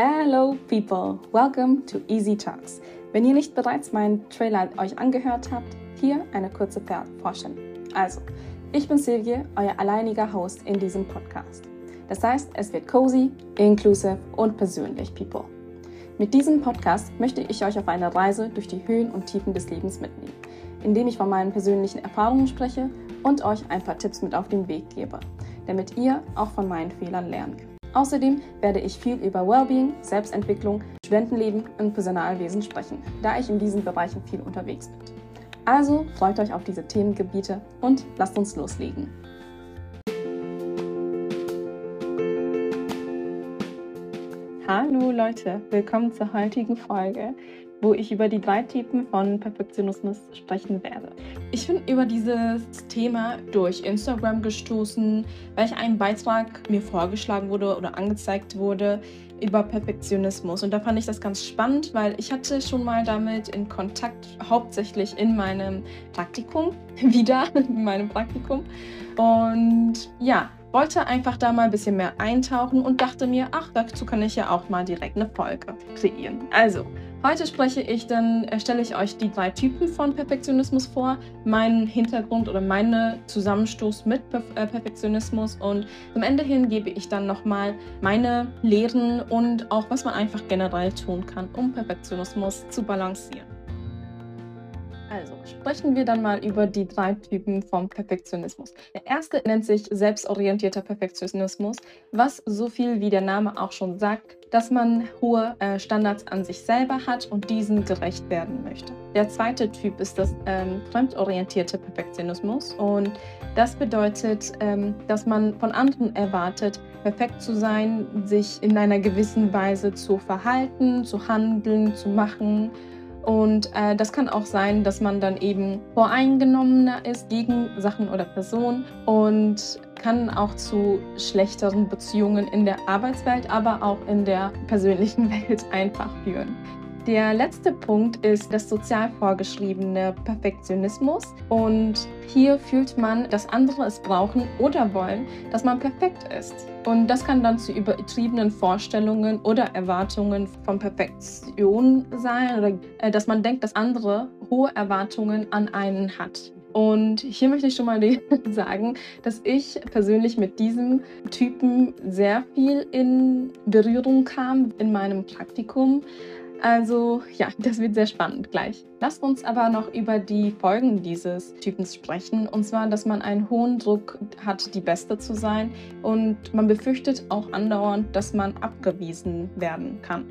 Hello people, welcome to Easy Talks. Wenn ihr nicht bereits meinen Trailer euch angehört habt, hier eine kurze Vorstellung. Also, ich bin Silvia, euer alleiniger Host in diesem Podcast. Das heißt, es wird cozy, inclusive und persönlich, people. Mit diesem Podcast möchte ich euch auf eine Reise durch die Höhen und Tiefen des Lebens mitnehmen, indem ich von meinen persönlichen Erfahrungen spreche und euch ein paar Tipps mit auf den Weg gebe, damit ihr auch von meinen Fehlern lernen könnt. Außerdem werde ich viel über Wellbeing, Selbstentwicklung, Studentenleben und Personalwesen sprechen, da ich in diesen Bereichen viel unterwegs bin. Also freut euch auf diese Themengebiete und lasst uns loslegen. Hallo Leute, willkommen zur heutigen Folge wo ich über die drei Typen von Perfektionismus sprechen werde. Ich bin über dieses Thema durch Instagram gestoßen, weil ich einen Beitrag mir vorgeschlagen wurde oder angezeigt wurde über Perfektionismus. Und da fand ich das ganz spannend, weil ich hatte schon mal damit in Kontakt, hauptsächlich in meinem Praktikum, wieder in meinem Praktikum. Und ja, wollte einfach da mal ein bisschen mehr eintauchen und dachte mir, ach, dazu kann ich ja auch mal direkt eine Folge kreieren. Also, heute spreche ich dann, stelle ich euch die drei Typen von Perfektionismus vor, meinen Hintergrund oder meinen Zusammenstoß mit äh, Perfektionismus und zum Ende hin gebe ich dann nochmal meine Lehren und auch, was man einfach generell tun kann, um Perfektionismus zu balancieren. Also sprechen wir dann mal über die drei Typen vom Perfektionismus. Der erste nennt sich selbstorientierter Perfektionismus, was so viel wie der Name auch schon sagt, dass man hohe äh, Standards an sich selber hat und diesen gerecht werden möchte. Der zweite Typ ist das ähm, fremdorientierte Perfektionismus und das bedeutet, ähm, dass man von anderen erwartet, perfekt zu sein, sich in einer gewissen Weise zu verhalten, zu handeln, zu machen und äh, das kann auch sein, dass man dann eben voreingenommener ist gegen Sachen oder Personen und kann auch zu schlechteren Beziehungen in der Arbeitswelt, aber auch in der persönlichen Welt einfach führen. Der letzte Punkt ist das sozial vorgeschriebene Perfektionismus. Und hier fühlt man, dass andere es brauchen oder wollen, dass man perfekt ist. Und das kann dann zu übertriebenen Vorstellungen oder Erwartungen von Perfektion sein oder äh, dass man denkt, dass andere hohe Erwartungen an einen hat. Und hier möchte ich schon mal sagen, dass ich persönlich mit diesem Typen sehr viel in Berührung kam in meinem Praktikum. Also ja, das wird sehr spannend gleich. Lasst uns aber noch über die Folgen dieses Typens sprechen. Und zwar, dass man einen hohen Druck hat, die Beste zu sein. Und man befürchtet auch andauernd, dass man abgewiesen werden kann.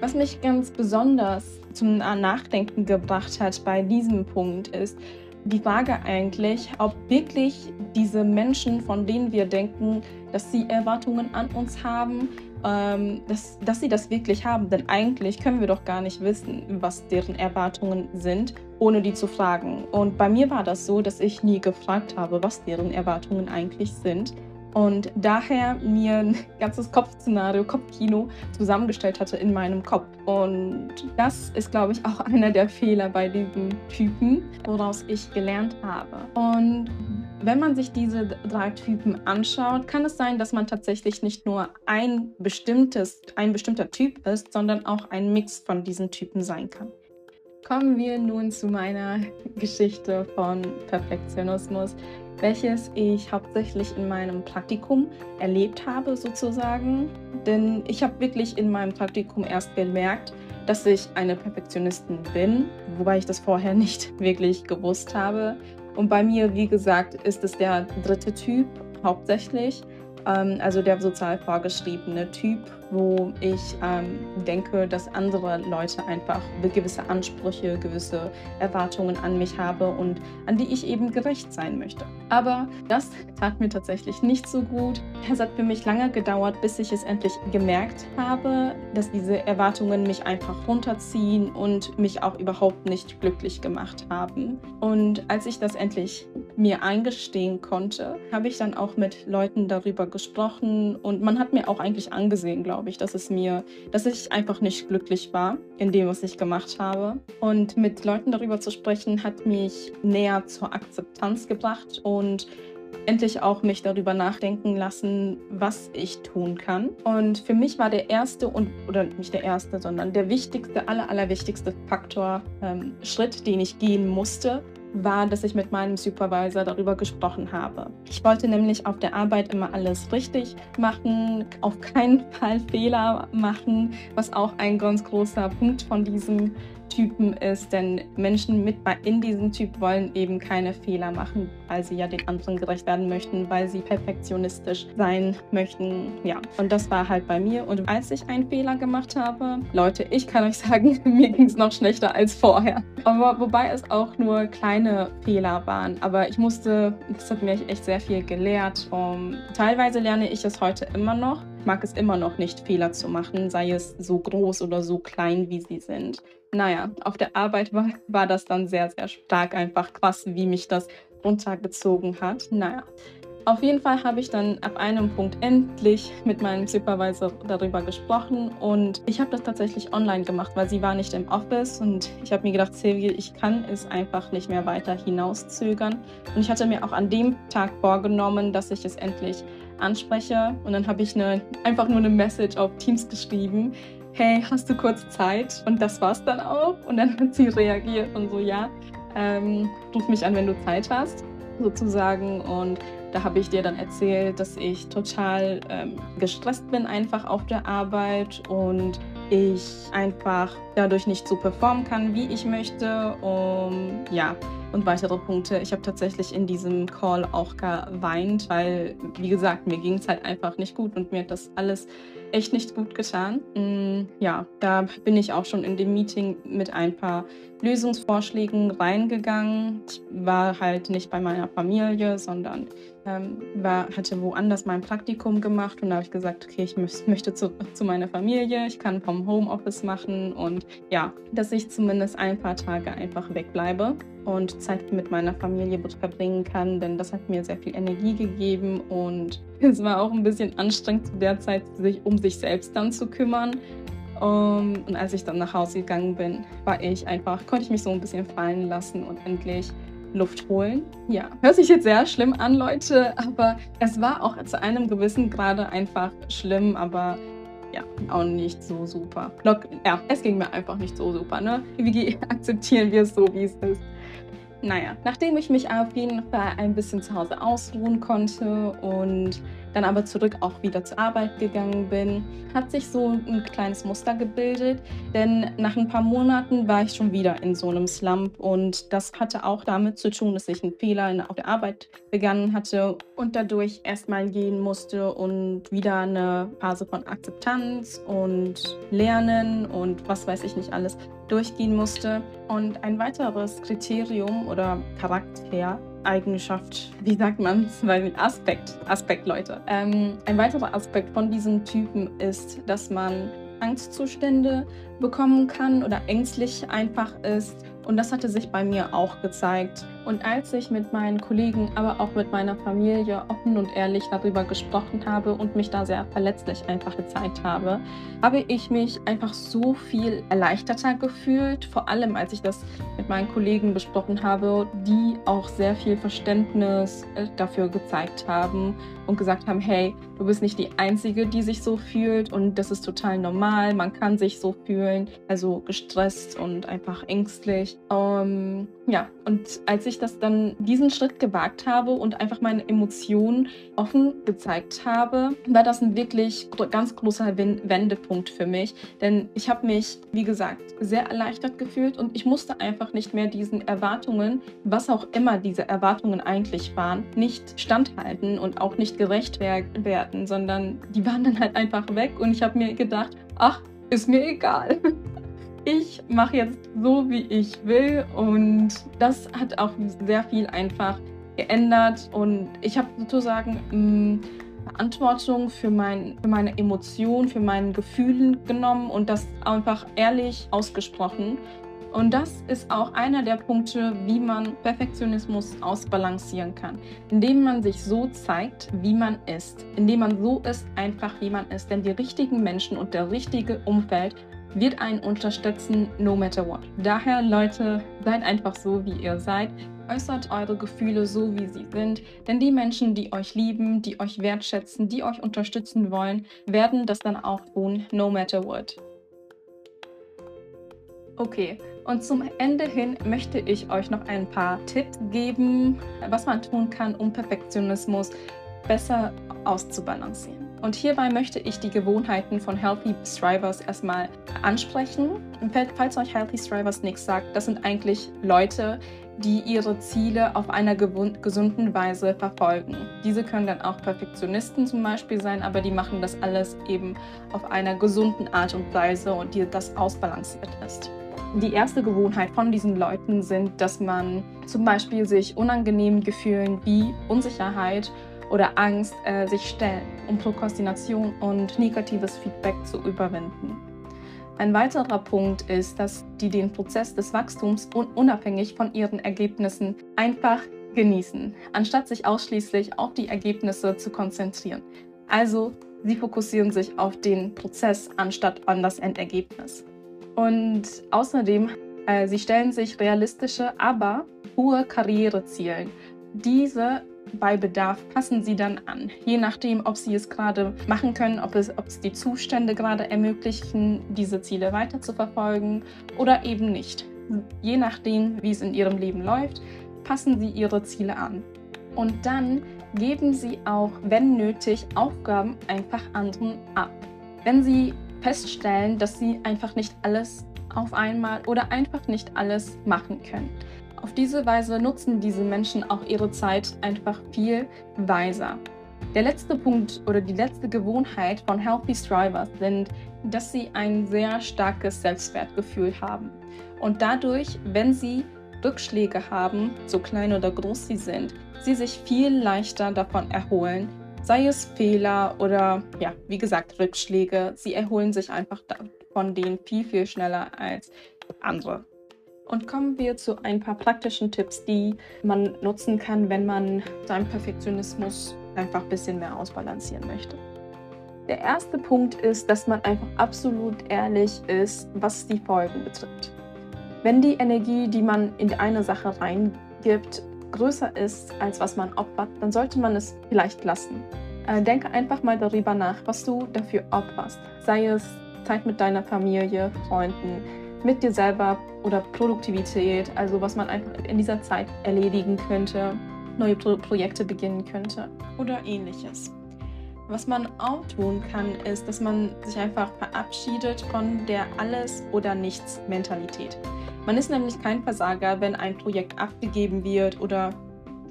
Was mich ganz besonders zum Nachdenken gebracht hat bei diesem Punkt ist, die Frage eigentlich, ob wirklich diese Menschen, von denen wir denken, dass sie Erwartungen an uns haben, ähm, dass, dass sie das wirklich haben. Denn eigentlich können wir doch gar nicht wissen, was deren Erwartungen sind, ohne die zu fragen. Und bei mir war das so, dass ich nie gefragt habe, was deren Erwartungen eigentlich sind und daher mir ein ganzes Kopfszenario, Kopfkino zusammengestellt hatte in meinem Kopf. Und das ist, glaube ich, auch einer der Fehler bei diesem Typen, woraus ich gelernt habe. Und wenn man sich diese drei Typen anschaut, kann es sein, dass man tatsächlich nicht nur ein bestimmtes, ein bestimmter Typ ist, sondern auch ein Mix von diesen Typen sein kann. Kommen wir nun zu meiner Geschichte von Perfektionismus welches ich hauptsächlich in meinem Praktikum erlebt habe sozusagen. Denn ich habe wirklich in meinem Praktikum erst gemerkt, dass ich eine Perfektionistin bin, wobei ich das vorher nicht wirklich gewusst habe. Und bei mir, wie gesagt, ist es der dritte Typ hauptsächlich, ähm, also der sozial vorgeschriebene Typ wo ich ähm, denke, dass andere Leute einfach gewisse Ansprüche, gewisse Erwartungen an mich habe und an die ich eben gerecht sein möchte. Aber das tat mir tatsächlich nicht so gut. Es hat für mich lange gedauert, bis ich es endlich gemerkt habe, dass diese Erwartungen mich einfach runterziehen und mich auch überhaupt nicht glücklich gemacht haben. Und als ich das endlich mir eingestehen konnte, habe ich dann auch mit Leuten darüber gesprochen und man hat mir auch eigentlich angesehen, glaube glaube ich, dass es mir, dass ich einfach nicht glücklich war in dem, was ich gemacht habe. Und mit Leuten darüber zu sprechen, hat mich näher zur Akzeptanz gebracht und endlich auch mich darüber nachdenken lassen, was ich tun kann. Und für mich war der erste und oder nicht der erste, sondern der wichtigste, aller, allerwichtigste Faktor, ähm, Schritt, den ich gehen musste, war, dass ich mit meinem Supervisor darüber gesprochen habe. Ich wollte nämlich auf der Arbeit immer alles richtig machen, auf keinen Fall Fehler machen, was auch ein ganz großer Punkt von diesem Typen ist, denn Menschen mit in diesem Typ wollen eben keine Fehler machen, weil sie ja den anderen gerecht werden möchten, weil sie perfektionistisch sein möchten. Ja, und das war halt bei mir. Und als ich einen Fehler gemacht habe, Leute, ich kann euch sagen, mir ging es noch schlechter als vorher. Aber wobei es auch nur kleine Fehler waren. Aber ich musste, das hat mir echt sehr viel gelehrt. Um, teilweise lerne ich es heute immer noch. Mag es immer noch nicht, Fehler zu machen, sei es so groß oder so klein, wie sie sind naja, auf der Arbeit war, war das dann sehr, sehr stark einfach krass, wie mich das runtergezogen hat. Naja, auf jeden Fall habe ich dann ab einem Punkt endlich mit meinem Supervisor darüber gesprochen und ich habe das tatsächlich online gemacht, weil sie war nicht im Office und ich habe mir gedacht, Silvia, ich kann es einfach nicht mehr weiter hinauszögern und ich hatte mir auch an dem Tag vorgenommen, dass ich es endlich anspreche und dann habe ich eine, einfach nur eine Message auf Teams geschrieben, hey, hast du kurz Zeit? Und das war's dann auch. Und dann hat sie reagiert und so, ja, ähm, ruf mich an, wenn du Zeit hast, sozusagen. Und da habe ich dir dann erzählt, dass ich total ähm, gestresst bin einfach auf der Arbeit und ich einfach dadurch nicht so performen kann, wie ich möchte. Um, ja, und weitere Punkte. Ich habe tatsächlich in diesem Call auch geweint, weil, wie gesagt, mir ging es halt einfach nicht gut und mir hat das alles echt nicht gut getan. Mm, ja, da bin ich auch schon in dem Meeting mit ein paar Lösungsvorschlägen reingegangen. Ich war halt nicht bei meiner Familie, sondern ähm, war, hatte woanders mein Praktikum gemacht und da habe ich gesagt, okay, ich möchte zu, zu meiner Familie, ich kann vom Homeoffice machen und ja, dass ich zumindest ein paar Tage einfach wegbleibe und Zeit mit meiner Familie verbringen kann, denn das hat mir sehr viel Energie gegeben und es war auch ein bisschen anstrengend zu der Zeit, sich um sich selbst dann zu kümmern. Um, und als ich dann nach Hause gegangen bin, war ich einfach, konnte ich mich so ein bisschen fallen lassen und endlich Luft holen. Ja, hört sich jetzt sehr schlimm an, Leute, aber es war auch zu einem gewissen Grade einfach schlimm, aber ja, auch nicht so super. Ja, es ging mir einfach nicht so super, ne? Wie akzeptieren wir es so, wie es ist? Naja, nachdem ich mich auf jeden Fall ein bisschen zu Hause ausruhen konnte und dann aber zurück auch wieder zur Arbeit gegangen bin, hat sich so ein kleines Muster gebildet, denn nach ein paar Monaten war ich schon wieder in so einem Slump und das hatte auch damit zu tun, dass ich einen Fehler auf der Arbeit begangen hatte und dadurch erstmal gehen musste und wieder eine Phase von Akzeptanz und Lernen und was weiß ich nicht alles durchgehen musste. Und ein weiteres Kriterium oder Charakter Eigenschaft, wie sagt man es? Aspekt, Aspekt, Leute. Ähm, ein weiterer Aspekt von diesem Typen ist, dass man Angstzustände bekommen kann oder ängstlich einfach ist und das hatte sich bei mir auch gezeigt. Und als ich mit meinen Kollegen, aber auch mit meiner Familie offen und ehrlich darüber gesprochen habe und mich da sehr verletzlich einfach gezeigt habe, habe ich mich einfach so viel erleichterter gefühlt. Vor allem, als ich das mit meinen Kollegen besprochen habe, die auch sehr viel Verständnis äh, dafür gezeigt haben und gesagt haben, hey, du bist nicht die Einzige, die sich so fühlt und das ist total normal, man kann sich so fühlen, also gestresst und einfach ängstlich. Um, ja, und als ich das dann diesen Schritt gewagt habe und einfach meine Emotionen offen gezeigt habe, war das ein wirklich ganz großer Wendepunkt für mich. Denn ich habe mich, wie gesagt, sehr erleichtert gefühlt und ich musste einfach nicht mehr diesen Erwartungen, was auch immer diese Erwartungen eigentlich waren, nicht standhalten und auch nicht gerecht werden, sondern die waren dann halt einfach weg und ich habe mir gedacht, ach, ist mir egal. ich mache jetzt so, wie ich will und das hat auch sehr viel einfach geändert und ich habe sozusagen mh, mm, Verantwortung für, mein, für meine Emotionen, für meine Gefühle genommen und das einfach ehrlich ausgesprochen. Und das ist auch einer der Punkte, wie man Perfektionismus ausbalancieren kann. Indem man sich so zeigt, wie man ist. Indem man so ist, einfach wie man ist. Denn die richtigen Menschen und der richtige Umfeld wird einen unterstützen, no matter what. Daher, Leute, seid einfach so, wie ihr seid. Äußert eure Gefühle so, wie sie sind, denn die Menschen, die euch lieben, die euch wertschätzen, die euch unterstützen wollen, werden das dann auch tun, no matter what. Okay, und zum Ende hin möchte ich euch noch ein paar Tipps geben, was man tun kann, um Perfektionismus besser auszubalancieren. Und hierbei möchte ich die Gewohnheiten von Healthy Strivers erstmal ansprechen. Falls euch Healthy Strivers nichts sagt, das sind eigentlich Leute, die ihre Ziele auf einer gesunden Weise verfolgen. Diese können dann auch Perfektionisten zum Beispiel sein, aber die machen das alles eben auf einer gesunden Art und Weise und die das ausbalanciert ist. Die erste Gewohnheit von diesen Leuten sind, dass man zum Beispiel sich unangenehmen Gefühlen wie Unsicherheit oder Angst äh, sich stellen, um Prokrastination und negatives Feedback zu überwinden. Ein weiterer Punkt ist, dass die den Prozess des Wachstums unabhängig von ihren Ergebnissen einfach genießen, anstatt sich ausschließlich auf die Ergebnisse zu konzentrieren. Also sie fokussieren sich auf den Prozess anstatt an das Endergebnis. Und außerdem, äh, sie stellen sich realistische, aber hohe Karriereziele. Diese bei Bedarf passen sie dann an, je nachdem, ob sie es gerade machen können, ob es, ob es die Zustände gerade ermöglichen, diese Ziele weiter zu verfolgen oder eben nicht. Je nachdem, wie es in ihrem Leben läuft, passen sie ihre Ziele an. Und dann geben sie auch, wenn nötig, Aufgaben einfach anderen ab. Wenn sie feststellen, dass sie einfach nicht alles auf einmal oder einfach nicht alles machen können. Auf diese Weise nutzen diese Menschen auch ihre Zeit einfach viel weiser. Der letzte Punkt oder die letzte Gewohnheit von Healthy Strivers sind, dass sie ein sehr starkes Selbstwertgefühl haben. Und dadurch, wenn sie Rückschläge haben, so klein oder groß sie sind, sie sich viel leichter davon erholen, sei es Fehler oder ja, wie gesagt, Rückschläge. Sie erholen sich einfach von denen viel, viel schneller als andere. Und kommen wir zu ein paar praktischen Tipps, die man nutzen kann, wenn man seinen Perfektionismus einfach ein bisschen mehr ausbalancieren möchte. Der erste Punkt ist, dass man einfach absolut ehrlich ist, was die Folgen betrifft. Wenn die Energie, die man in eine Sache reingibt, größer ist, als was man opfert, dann sollte man es vielleicht lassen. Äh, denke einfach mal darüber nach, was du dafür opferst. Sei es Zeit mit deiner Familie, Freunden, mit dir selber oder Produktivität, also was man einfach in dieser Zeit erledigen könnte, neue Pro Projekte beginnen könnte oder ähnliches. Was man auch tun kann, ist, dass man sich einfach verabschiedet von der Alles- oder Nichts-Mentalität. Man ist nämlich kein Versager, wenn ein Projekt abgegeben wird oder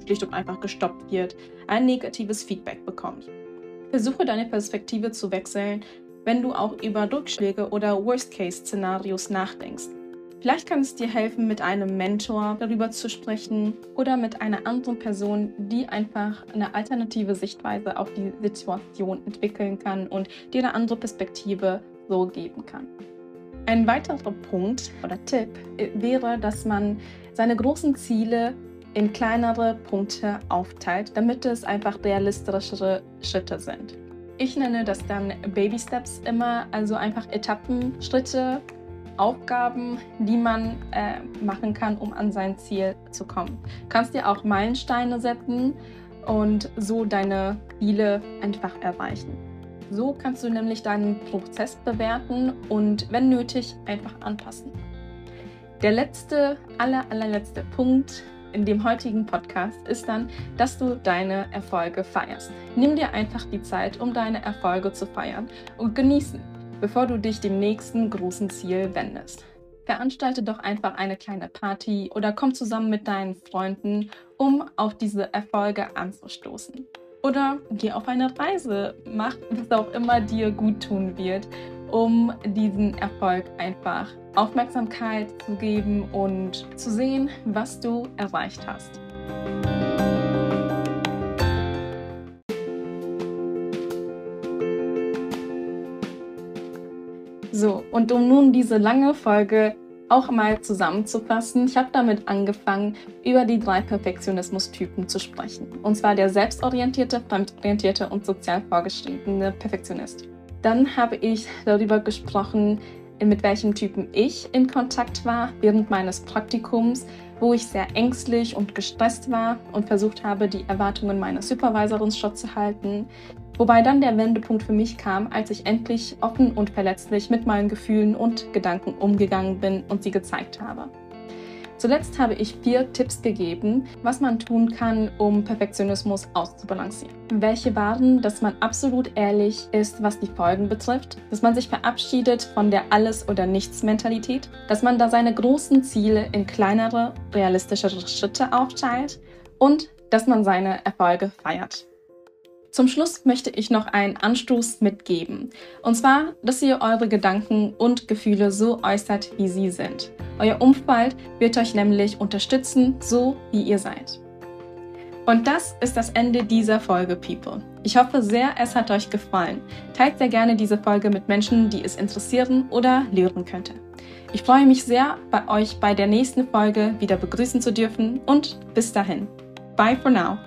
schlicht und einfach gestoppt wird, ein negatives Feedback bekommt. Versuche deine Perspektive zu wechseln wenn du auch über Rückschläge oder Worst-Case-Szenarios nachdenkst. Vielleicht kann es dir helfen, mit einem Mentor darüber zu sprechen oder mit einer anderen Person, die einfach eine alternative Sichtweise auf die Situation entwickeln kann und dir eine andere Perspektive so geben kann. Ein weiterer Punkt oder Tipp wäre, dass man seine großen Ziele in kleinere Punkte aufteilt, damit es einfach realistischere Schritte sind. Ich nenne das dann Baby Steps immer, also einfach Etappen, Schritte, Aufgaben, die man äh, machen kann, um an sein Ziel zu kommen. Du kannst dir auch Meilensteine setzen und so deine Ziele einfach erreichen. So kannst du nämlich deinen Prozess bewerten und wenn nötig einfach anpassen. Der letzte, aller, allerletzte Punkt in dem heutigen Podcast ist dann, dass du deine Erfolge feierst. Nimm dir einfach die Zeit, um deine Erfolge zu feiern und genießen, bevor du dich dem nächsten großen Ziel wendest. Veranstalte doch einfach eine kleine Party oder komm zusammen mit deinen Freunden, um auf diese Erfolge anzustoßen. Oder geh auf eine Reise, mach was auch immer dir gut tun wird, um diesen Erfolg einfach Aufmerksamkeit zu geben und zu sehen, was du erreicht hast. So, und um nun diese lange Folge auch mal zusammenzufassen, ich habe damit angefangen, über die drei Perfektionismus-Typen zu sprechen. Und zwar der selbstorientierte, fremdorientierte und sozial vorgeschriebene Perfektionist. Dann habe ich darüber gesprochen, mit welchem Typen ich in Kontakt war während meines Praktikums wo ich sehr ängstlich und gestresst war und versucht habe, die Erwartungen meiner Supervisorin Schott zu halten. Wobei dann der Wendepunkt für mich kam, als ich endlich offen und verletzlich mit meinen Gefühlen und Gedanken umgegangen bin und sie gezeigt habe. Zuletzt habe ich vier Tipps gegeben, was man tun kann, um Perfektionismus auszubalancieren. Welche waren, dass man absolut ehrlich ist, was die Folgen betrifft, dass man sich verabschiedet von der Alles- oder Nichts-Mentalität, dass man da seine großen Ziele in kleinere, realistischere Schritte aufteilt und dass man seine Erfolge feiert. Zum Schluss möchte ich noch einen Anstoß mitgeben. Und zwar, dass ihr eure Gedanken und Gefühle so äußert, wie sie sind. Euer Umfeld wird euch nämlich unterstützen, so wie ihr seid. Und das ist das Ende dieser Folge, People. Ich hoffe sehr, es hat euch gefallen. Teilt sehr gerne diese Folge mit Menschen, die es interessieren oder lehren könnte. Ich freue mich sehr, bei euch bei der nächsten Folge wieder begrüßen zu dürfen und bis dahin. Bye for now.